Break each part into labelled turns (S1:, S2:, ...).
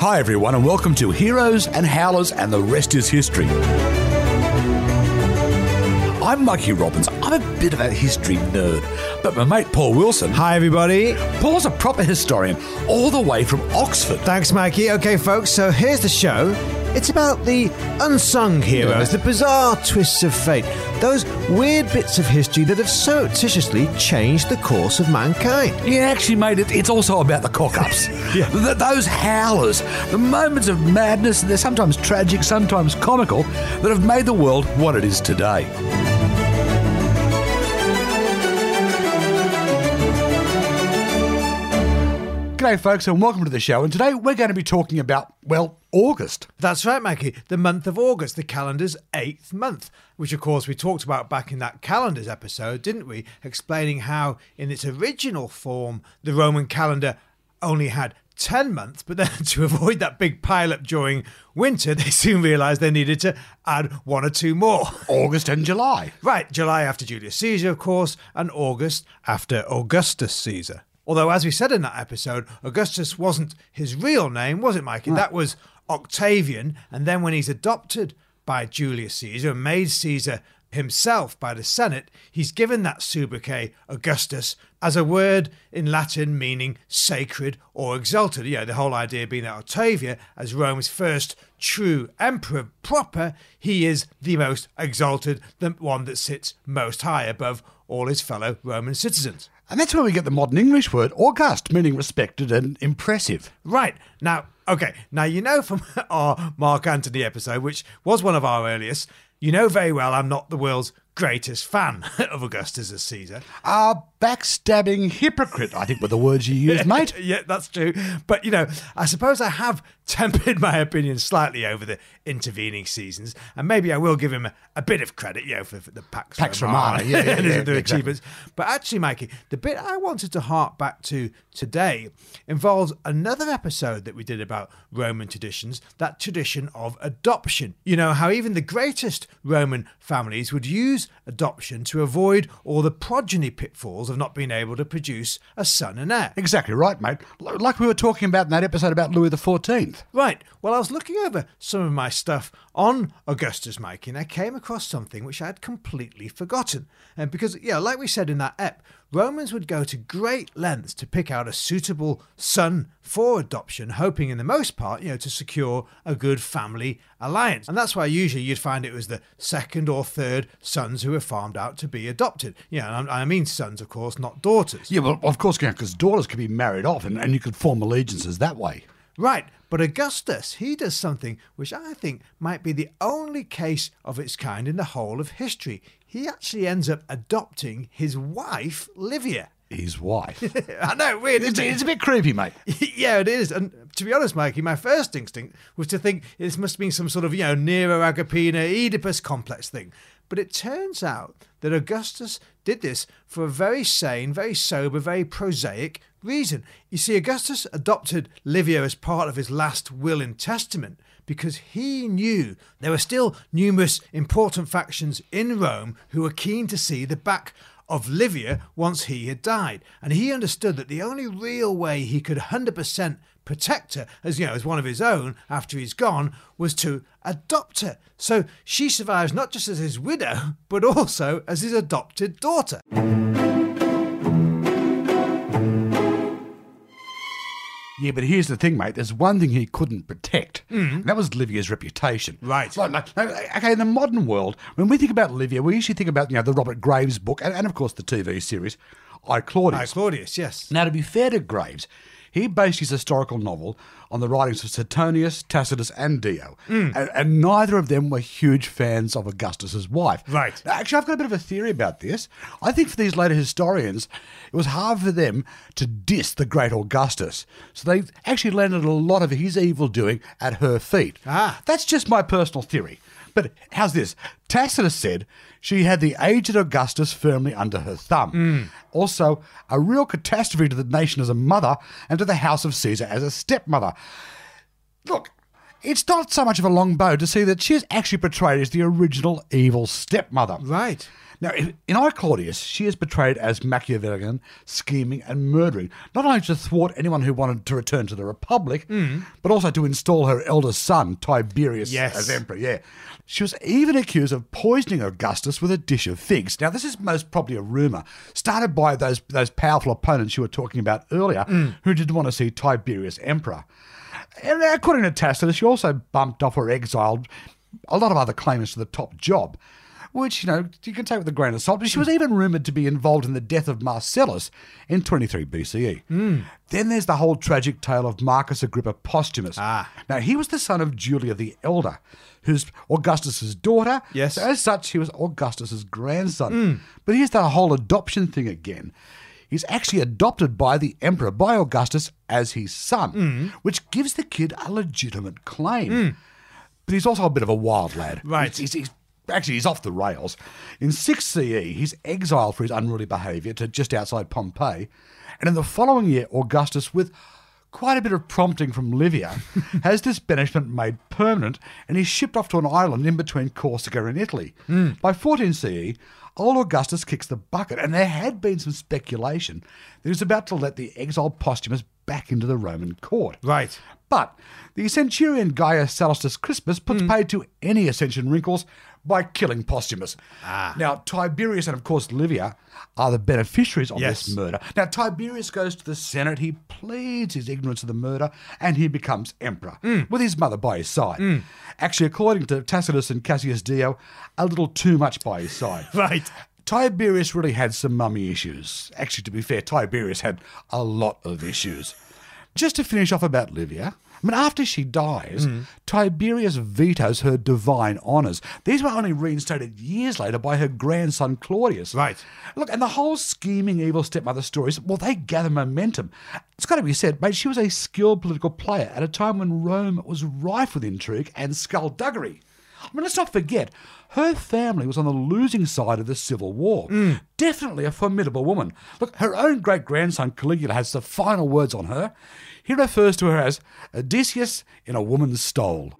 S1: Hi, everyone, and welcome to Heroes and Howlers, and the rest is history. I'm Mikey Robbins. I'm a bit of a history nerd, but my mate Paul Wilson.
S2: Hi, everybody.
S1: Paul's a proper historian, all the way from Oxford.
S2: Thanks, Mikey. Okay, folks, so here's the show. It's about the unsung heroes, the bizarre twists of fate, those weird bits of history that have surreptitiously changed the course of mankind.
S1: Yeah, actually, mate, it, it's also about the cock ups.
S2: Yeah.
S1: Th- those howlers, the moments of madness, they're sometimes tragic, sometimes comical, that have made the world what it is today. G'day, folks, and welcome to the show. And today we're going to be talking about, well, August.
S2: That's right, Mikey. The month of August, the calendar's eighth month, which of course we talked about back in that calendars episode, didn't we? Explaining how, in its original form, the Roman calendar only had 10 months, but then to avoid that big pile up during winter, they soon realised they needed to add one or two more.
S1: August and July.
S2: Right, July after Julius Caesar, of course, and August after Augustus Caesar. Although, as we said in that episode, Augustus wasn't his real name, was it, Mikey? That was Octavian. And then when he's adopted by Julius Caesar and made Caesar himself by the Senate, he's given that sobriquet Augustus as a word in Latin meaning sacred or exalted. Yeah, the whole idea being that Octavian, as Rome's first true emperor proper, he is the most exalted, the one that sits most high above all his fellow Roman citizens.
S1: And that's where we get the modern English word august, meaning respected and impressive.
S2: Right. Now, okay. Now, you know from our Mark Antony episode, which was one of our earliest, you know very well I'm not the world's greatest fan of Augustus as Caesar.
S1: A backstabbing hypocrite, I think were the words you used, mate.
S2: yeah, that's true. But, you know, I suppose I have tempered my opinion slightly over the intervening seasons, and maybe I will give him a, a bit of credit, you know, for, for the Pax,
S1: Pax Romana, yeah, yeah, yeah,
S2: other
S1: exactly.
S2: achievements. But actually, Mikey, the bit I wanted to hark back to today involves another episode that we did about Roman traditions, that tradition of adoption. You know, how even the greatest Roman families would use adoption to avoid all the progeny pitfalls of not being able to produce a son and heir.
S1: Exactly right, mate. Like we were talking about in that episode about Louis XIV.
S2: Right. Well, I was looking over some of my stuff on Augustus Mikey, and I came across something which I had completely forgotten. And because, yeah, like we said in that ep, Romans would go to great lengths to pick out a suitable son for adoption, hoping, in the most part, you know, to secure a good family alliance. And that's why usually you'd find it was the second or third sons who were farmed out to be adopted. Yeah, and I I mean sons, of course, not daughters.
S1: Yeah, well, of course, because daughters could be married off and, and you could form allegiances that way.
S2: Right, but Augustus, he does something which I think might be the only case of its kind in the whole of history. He actually ends up adopting his wife, Livia.
S1: His wife.
S2: I know, weird,
S1: it's, it's a bit creepy, mate.
S2: yeah, it is. And to be honest, Mikey, my first instinct was to think this must have been some sort of, you know, Nero Agrippina Oedipus complex thing. But it turns out that Augustus did this for a very sane, very sober, very prosaic reason. You see, Augustus adopted Livia as part of his last will and testament because he knew there were still numerous important factions in Rome who were keen to see the back of Livia once he had died. And he understood that the only real way he could 100% protect her as you know as one of his own after he's gone was to adopt her. So she survives not just as his widow, but also as his adopted daughter.
S1: Yeah, but here's the thing, mate. There's one thing he couldn't protect. Mm-hmm. And that was Livia's reputation.
S2: Right.
S1: Like, okay, in the modern world, when we think about Livia, we usually think about, you know, the Robert Graves book and, and of course, the TV series, I, Claudius.
S2: Hi, Claudius, yes.
S1: Now, to be fair to Graves, he based his historical novel on the writings of Suetonius, Tacitus, and Dio, and, and neither of them were huge fans of Augustus's wife.
S2: Right.
S1: Now, Actually, I've got a bit of a theory about this. I think for these later historians, it was hard for them to diss the great Augustus, so they actually landed a lot of his evil doing at her feet.
S2: Ah.
S1: That's just my personal theory. But how's this? Tacitus said she had the aged Augustus firmly under her thumb. Hmm. Also, a real catastrophe to the nation as a mother and to the house of Caesar as a stepmother. Look, it's not so much of a long bow to see that she is actually portrayed as the original evil stepmother.
S2: Right.
S1: Now, in in I Claudius, she is portrayed as Machiavellian, scheming, and murdering, not only to thwart anyone who wanted to return to the Republic, hmm. but also to install her eldest son, Tiberius,
S2: Yes.
S1: as emperor. Yeah. She was even accused of poisoning Augustus with a dish of figs. Now, this is most probably a rumour started by those, those powerful opponents you were talking about earlier hmm. who didn't want to see Tiberius emperor. And according to Tacitus, she also bumped off or exiled a lot of other claimants to the top job, which, you know, you can take with a grain of salt. But she was even rumoured to be involved in the death of Marcellus in 23 BCE. Hmm. Then there's the whole tragic tale of Marcus Agrippa Posthumus.
S2: Ah.
S1: Now, he was the son of Julia the Elder, who's Augustus's daughter.
S2: Yes.
S1: So as such, he was Augustus's grandson. Hmm. But here's the whole adoption thing again. He's actually adopted by the emperor, by Augustus, as his son, hmm. which gives the kid a legitimate claim. But he's also a bit of a wild lad.
S2: Right.
S1: He's, he's, actually, he's off the rails. In 6 CE, he's exiled for his unruly behaviour to just outside Pompeii. And in the following year, Augustus, with quite a bit of prompting from Livia, has this banishment made permanent and he's shipped off to an island in between Corsica and Italy. Hmm. By 14 CE, old Augustus kicks the bucket, and there had been some speculation that he was about to let the exiled Posthumus back into the Roman court.
S2: Right.
S1: But the centurion Gaius Sallustius Crispus puts hmm. paid to any ascension wrinkles by killing Posthumus. Ah. Now, Tiberius and, of course, Livia are the beneficiaries of
S2: Yes.
S1: this murder. Now, Tiberius goes to the Senate, he pleads his ignorance of the murder, and he becomes emperor, mm. with his mother by his side. Mm. Actually, according to Tacitus and Cassius Dio, a little too much by his side.
S2: Right.
S1: Tiberius really had some mummy issues. Actually, to be fair, Tiberius had a lot of issues. Just to finish off about Livia, I mean, after she dies, mm. Tiberius vetoes her divine honours. These were only reinstated years later by her grandson Claudius.
S2: Right.
S1: Look, and the whole scheming evil stepmother stories, well, they gather momentum. It's got to be said, mate, she was a skilled political player at a time when Rome was rife with intrigue and skullduggery. I mean, let's not forget, her family was on the losing side of the Civil War. Mm. Definitely a formidable woman. Look, her own great grandson Caligula has the final words on her. He refers to her as Odysseus in a woman's stole.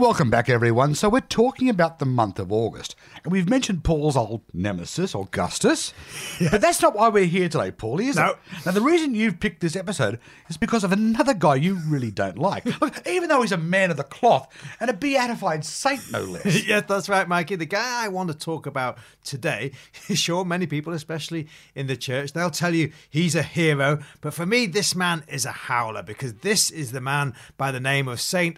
S1: Welcome back, everyone. So, we're talking about the month of August, and we've mentioned Paul's old nemesis, Augustus. But that's not why we're here today, Paulie, is
S2: No.
S1: it? Now, the reason you've picked this episode is because of another guy you really don't like. Look, even though he's a man of the cloth and a beatified saint, no less.
S2: yes, that's right, Mikey. The guy I want to talk about today, sure, many people, especially in the church, they'll tell you he's a hero. But for me, this man is a howler because this is the man by the name of Saint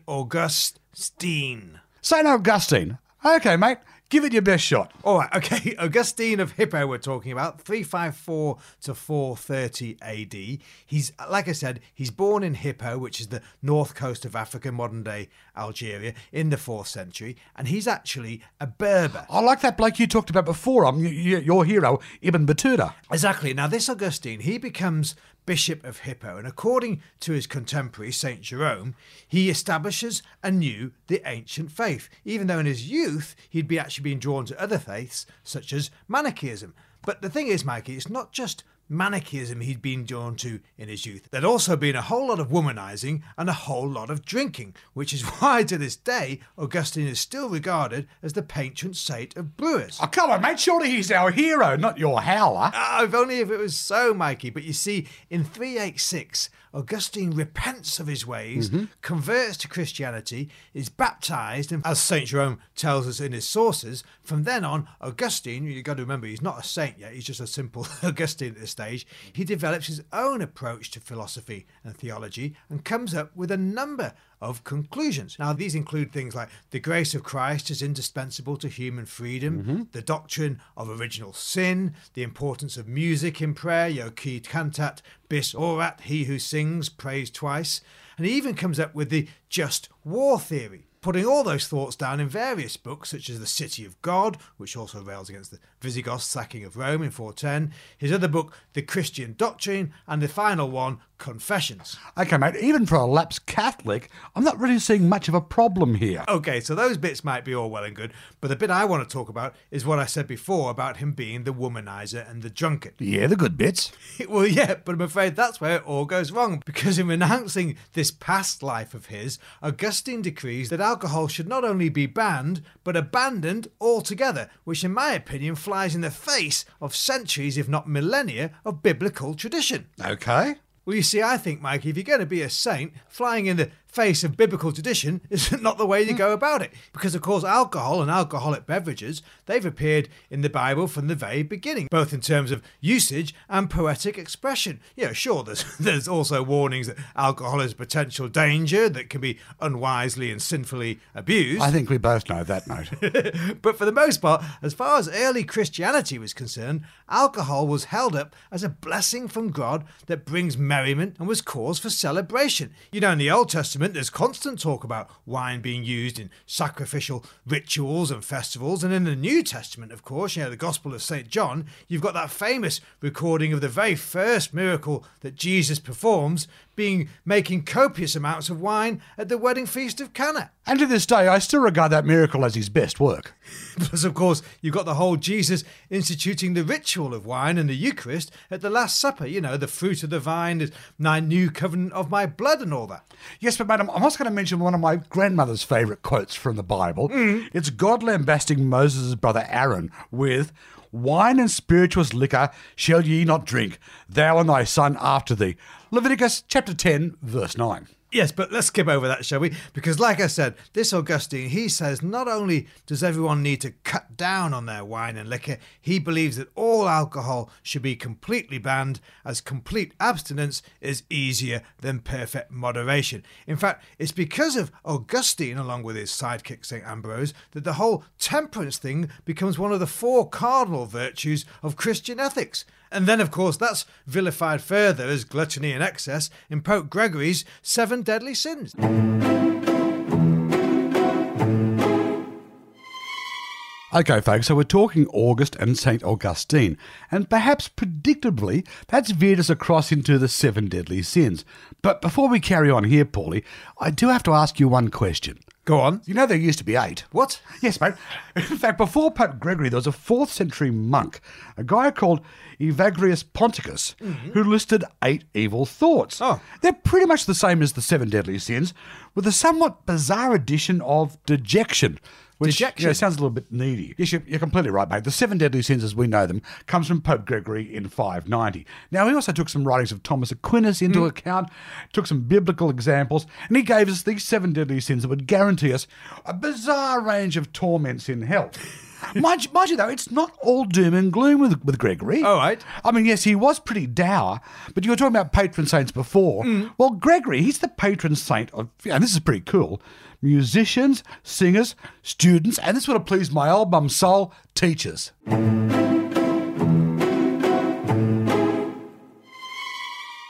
S2: Augustine.
S1: Saint Augustine. Okay, mate, give it your best shot.
S2: All right, okay. Augustine of Hippo, we're talking about 354 to 430 AD. He's, like I said, he's born in Hippo, which is the north coast of Africa, modern day Algeria, in the fourth century, and he's actually a Berber.
S1: I like that bloke you talked about before. I'm your hero, Ibn Battuta.
S2: Exactly. Now, this Augustine, he becomes Bishop of Hippo, and according to his contemporary, St. Jerome, he establishes anew the ancient faith, even though in his youth he'd be actually being drawn to other faiths, such as Manichaeism. But the thing is, Mikey, it's not just Manichaeism he'd been drawn to in his youth. There'd also been a whole lot of womanizing and a whole lot of drinking, which is why to this day Augustine is still regarded as the patron saint of brewers.
S1: Oh, come on, mate. Surely he's our hero, not your howler.
S2: Ah, if only if it was so, Mikey. But you see, in 386, Augustine repents of his ways, converts to Christianity, is baptized, and as St. Jerome tells us in his sources, from then on, Augustine, you've got to remember, he's not a saint yet, he's just a simple Augustine at this stage. He develops his own approach to philosophy and theology and comes up with a number of conclusions. Now, these include things like the grace of Christ is indispensable to human freedom, mm-hmm. the doctrine of original sin, the importance of music in prayer, yo qui cantat bis orat, he who sings prays twice, and he even comes up with the just war theory. Putting all those thoughts down in various books, such as The City of God, which also rails against the Visigoths sacking of Rome in 410, his other book, The Christian Doctrine, and the final one, Confessions.
S1: Okay, mate, even for a lapsed Catholic, I'm not really seeing much of a problem here.
S2: Okay, so those bits might be all well and good, but the bit I want to talk about is what I said before about him being the womanizer and the drunkard.
S1: Yeah, the good bits.
S2: well, yeah, but I'm afraid that's where it all goes wrong, because in renouncing this past life of his, Augustine decrees that alcohol should not only be banned, but abandoned altogether, which in my opinion flies in the face of centuries, if not millennia, of biblical tradition.
S1: Okay.
S2: Well, you see, I think, Mike, if you're going to be a saint, flying in the face of biblical tradition is not the way to hmm. go about it. Because, of course, alcohol and alcoholic beverages, they've appeared in the Bible from the very beginning, both in terms of usage and poetic expression. Yeah, sure, there's, there's also warnings that alcohol is a potential danger that can be unwisely and sinfully abused.
S1: I think we both know that, mate.
S2: but for the most part, as far as early Christianity was concerned, alcohol was held up as a blessing from God that brings merriment and was cause for celebration. You know, in the Old Testament, there's constant talk about wine being used in sacrificial rituals and festivals. And in the New Testament, of course, you know, the Gospel of St. John, you've got that famous recording of the very first miracle that Jesus performs being making copious amounts of wine at the wedding feast of Cana.
S1: And to this day, I still regard that miracle as his best work.
S2: Plus, of course, you've got the whole Jesus instituting the ritual of wine and the Eucharist at the Last Supper. You know, the fruit of the vine is my new covenant of my blood and all that.
S1: Yes, but madam, I'm also going to mention one of my grandmother's favourite quotes from the Bible. Mm. It's God lambasting Moses' brother Aaron with, Wine and spirituous liquor shall ye not drink, thou and thy son after thee. Leviticus chapter 10, verse 9.
S2: Yes, but let's skip over that, shall we? Because, like I said, this Augustine, he says not only does everyone need to cut down on their wine and liquor, he believes that all alcohol should be completely banned, as complete abstinence is easier than perfect moderation. In fact, it's because of Augustine, along with his sidekick St. Ambrose, that the whole temperance thing becomes one of the four cardinal virtues of Christian ethics. And then, of course, that's vilified further as gluttony and excess in Pope Gregory's Seven Deadly Sins.
S1: Okay, folks, so we're talking August and St. Augustine, and perhaps predictably, that's veered us across into the seven deadly sins. But before we carry on here, Paulie, I do have to ask you one question.
S2: Go on.
S1: You know there used to be eight.
S2: What?
S1: Yes, mate. In fact, before Pope Gregory, there was a fourth century monk, a guy called Evagrius Ponticus, mm-hmm. who listed eight evil thoughts.
S2: Oh.
S1: They're pretty much the same as the seven deadly sins, with a somewhat bizarre addition of dejection. Which
S2: Dejection?
S1: you know, sounds a little bit needy. Yes, you're, you're completely right, mate. The seven deadly sins, as we know them, comes from Pope Gregory in 590. Now, he also took some writings of Thomas Aquinas into hmm. account, took some biblical examples, and he gave us these seven deadly sins that would guarantee us a bizarre range of torments in hell. Mind, you, mind you, though, it's not all doom and gloom with, with Gregory.
S2: All right.
S1: I mean, yes, he was pretty dour, but you were talking about patron saints before. Mm. Well, Gregory, he's the patron saint of, and this is pretty cool, musicians, singers, students, and this would have pleased my old mum soul, teachers.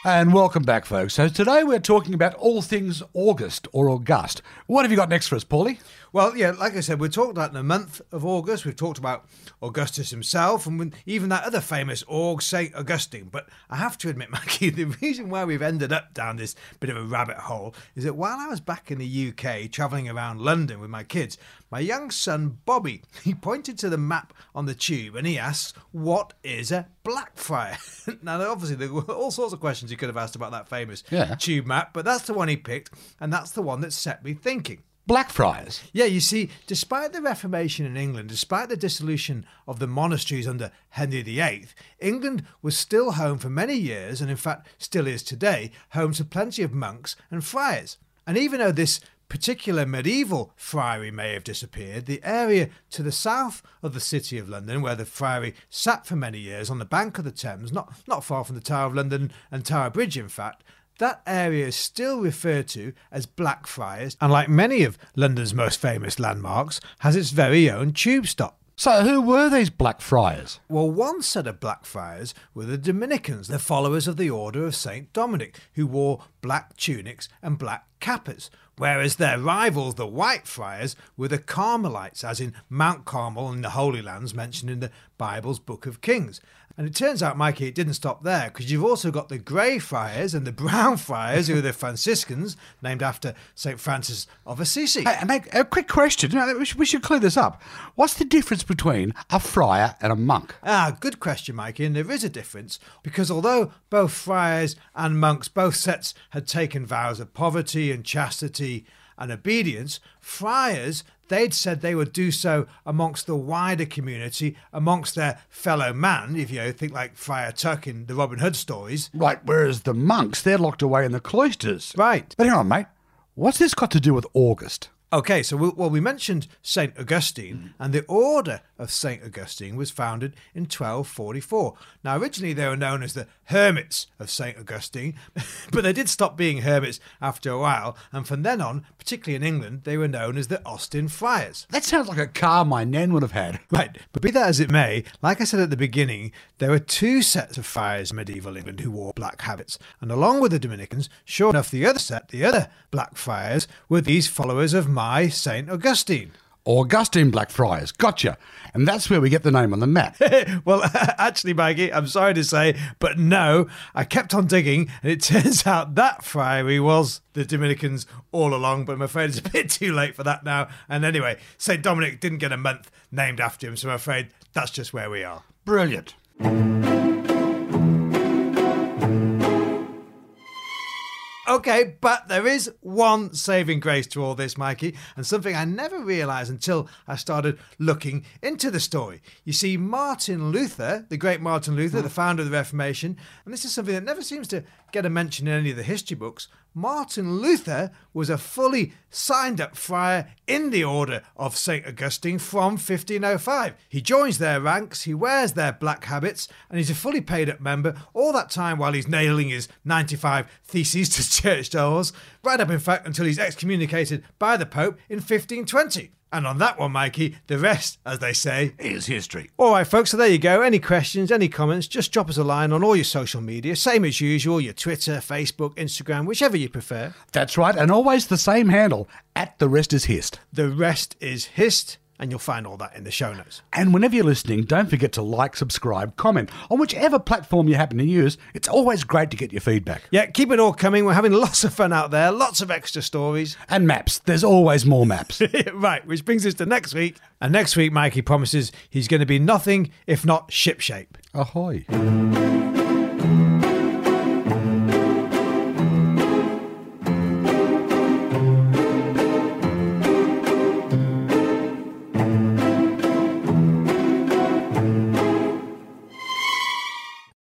S1: And welcome back, folks. So today we're talking about all things August or August. What have you got next for us, Paulie?
S2: Well, yeah, like I said, we've talked about the month of August. We've talked about Augustus himself and even that other famous Aug Saint Augustine. But I have to admit, Mikey, the reason why we've ended up down this bit of a rabbit hole is that while I was back in the UK travelling around London with my kids, my young son Bobby he pointed to the map on the tube and he asked, "What is a Blackfriar?" now, obviously, there were all sorts of questions he could have asked about that famous
S1: Yeah.
S2: tube map, but that's the one he picked, and that's the one that set me thinking.
S1: Blackfriars.
S2: Yeah, you see, despite the Reformation in England, despite the dissolution of the monasteries under Henry VIII, England was still home for many years, and in fact still is today, home to plenty of monks and friars. And even though this particular medieval friary may have disappeared, the area to the south of the city of London, where the friary sat for many years on the bank of the Thames, not, not far from the Tower of London and Tower Bridge, in fact, that area is still referred to as Blackfriars, and like many of London's most famous landmarks, has its very own tube stop.
S1: So who were these Blackfriars?
S2: Well, one set of Blackfriars were the Dominicans, the followers of the Order of St. Dominic, who wore black tunics and black cappas, whereas their rivals, the White Friars, were the Carmelites, as in Mount Carmel in the Holy Lands mentioned in the Bible's Book of Kings. And it turns out, Mikey, it didn't stop there because you've also got the Grey Friars and the Brown Friars, who are the Franciscans, named after St. Francis of Assisi.
S1: Hey, mate, a quick question. We, should, we should clear this up. What's the difference between a friar and a monk?
S2: Ah, good question, Mikey. And there is a difference because although both friars and monks, both sets had taken vows of poverty and chastity and obedience, friars, they'd said they would do so amongst the wider community, amongst their fellow man, if you think like Friar Tuck in the Robin Hood stories.
S1: Right, whereas the monks, they're locked away in the cloisters.
S2: Right.
S1: But hang on, mate. What's this got to do with August?
S2: Okay, so we, well, we mentioned St. Augustine, and the order of St. Augustine was founded in 1244. Now, originally they were known as the Hermits of St. Augustine, but they did stop being hermits after a while, and from then on, particularly in England, they were known as the Austin Friars.
S1: That sounds like a car my nan would have had.
S2: Right, but be that as it may, like I said at the beginning, there were two sets of friars in medieval England who wore black habits, and along with the Dominicans, sure enough, the other set, the other black friars, were these followers of my St. Augustine.
S1: Augustine Blackfriars, gotcha. And that's where we get the name on the map.
S2: well, actually, Mikey, I'm sorry to say, but no, I kept on digging, and it turns out that friary was the Dominicans all along, but I'm afraid it's a bit too late for that now. And anyway, St. Dominic didn't get a month named after him, so I'm afraid that's just where we are.
S1: Brilliant.
S2: Okay, but there is one saving grace to all this, Mikey, and something I never realised until I started looking into the story. You see, Martin Luther, the great Martin Luther, the hmm. founder of the Reformation, and this is something that never seems to get a mention in any of the history books. Martin Luther was a fully signed up friar in the order of St. Augustine from 1505. He joins their ranks, he wears their black habits, and he's a fully paid up member all that time while he's nailing his 95 theses to church doors, right up in fact until he's excommunicated by the Pope in 1520. And on that one, Mikey, the rest, as they say,
S1: is history.
S2: All right, folks, so there you go. Any questions, any comments, just drop us a line on all your social media. Same as usual, your Twitter, Facebook, Instagram, whichever you prefer.
S1: That's right, and always the same handle at the rest is hist.
S2: The rest is hist and you'll find all that in the show notes.
S1: And whenever you're listening, don't forget to like, subscribe, comment on whichever platform you happen to use. It's always great to get your feedback.
S2: Yeah, keep it all coming. We're having lots of fun out there, lots of extra stories.
S1: And maps. There's always more maps.
S2: right, which brings us to next week. And next week, Mikey promises he's going to be nothing if not shipshape.
S1: Ahoy.